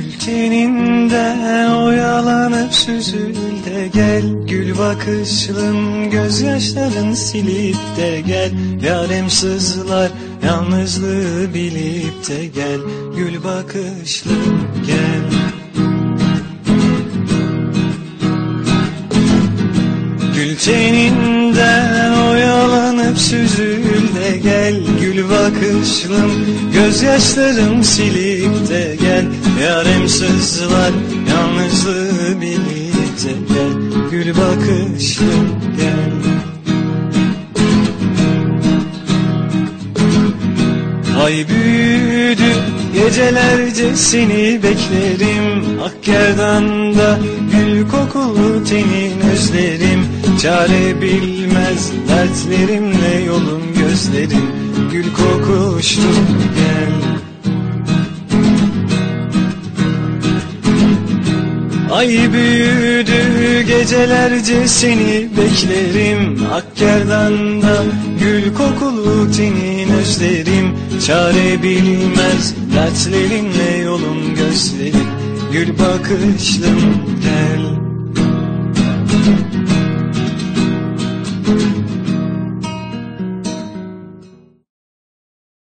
teninden oyalanıp süzül de gel. Gül bakışlım gözyaşların silip de gel. Yarem sızlar yalnızlığı bilip de gel. Gül bakışlım gel. Gül teninden oyalanıp süzül de gel. Gül bakışlım gözyaşlarım silip de gel Yarem sızlar yalnızlığı gel Gül bakışlım gel Ay büyüdü gecelerce seni beklerim. Akkerdan'da gül kokulu tenin özlerim. Çare bilmez dertlerimle yolum gözlerim. Gül kokuştu gel Ay büyüdü gecelerce seni beklerim. Akkerdan'da gül kokulu tenin özlerim Çare bilmez dertlerinle yolum gözlerim. Gül bakışlım gel.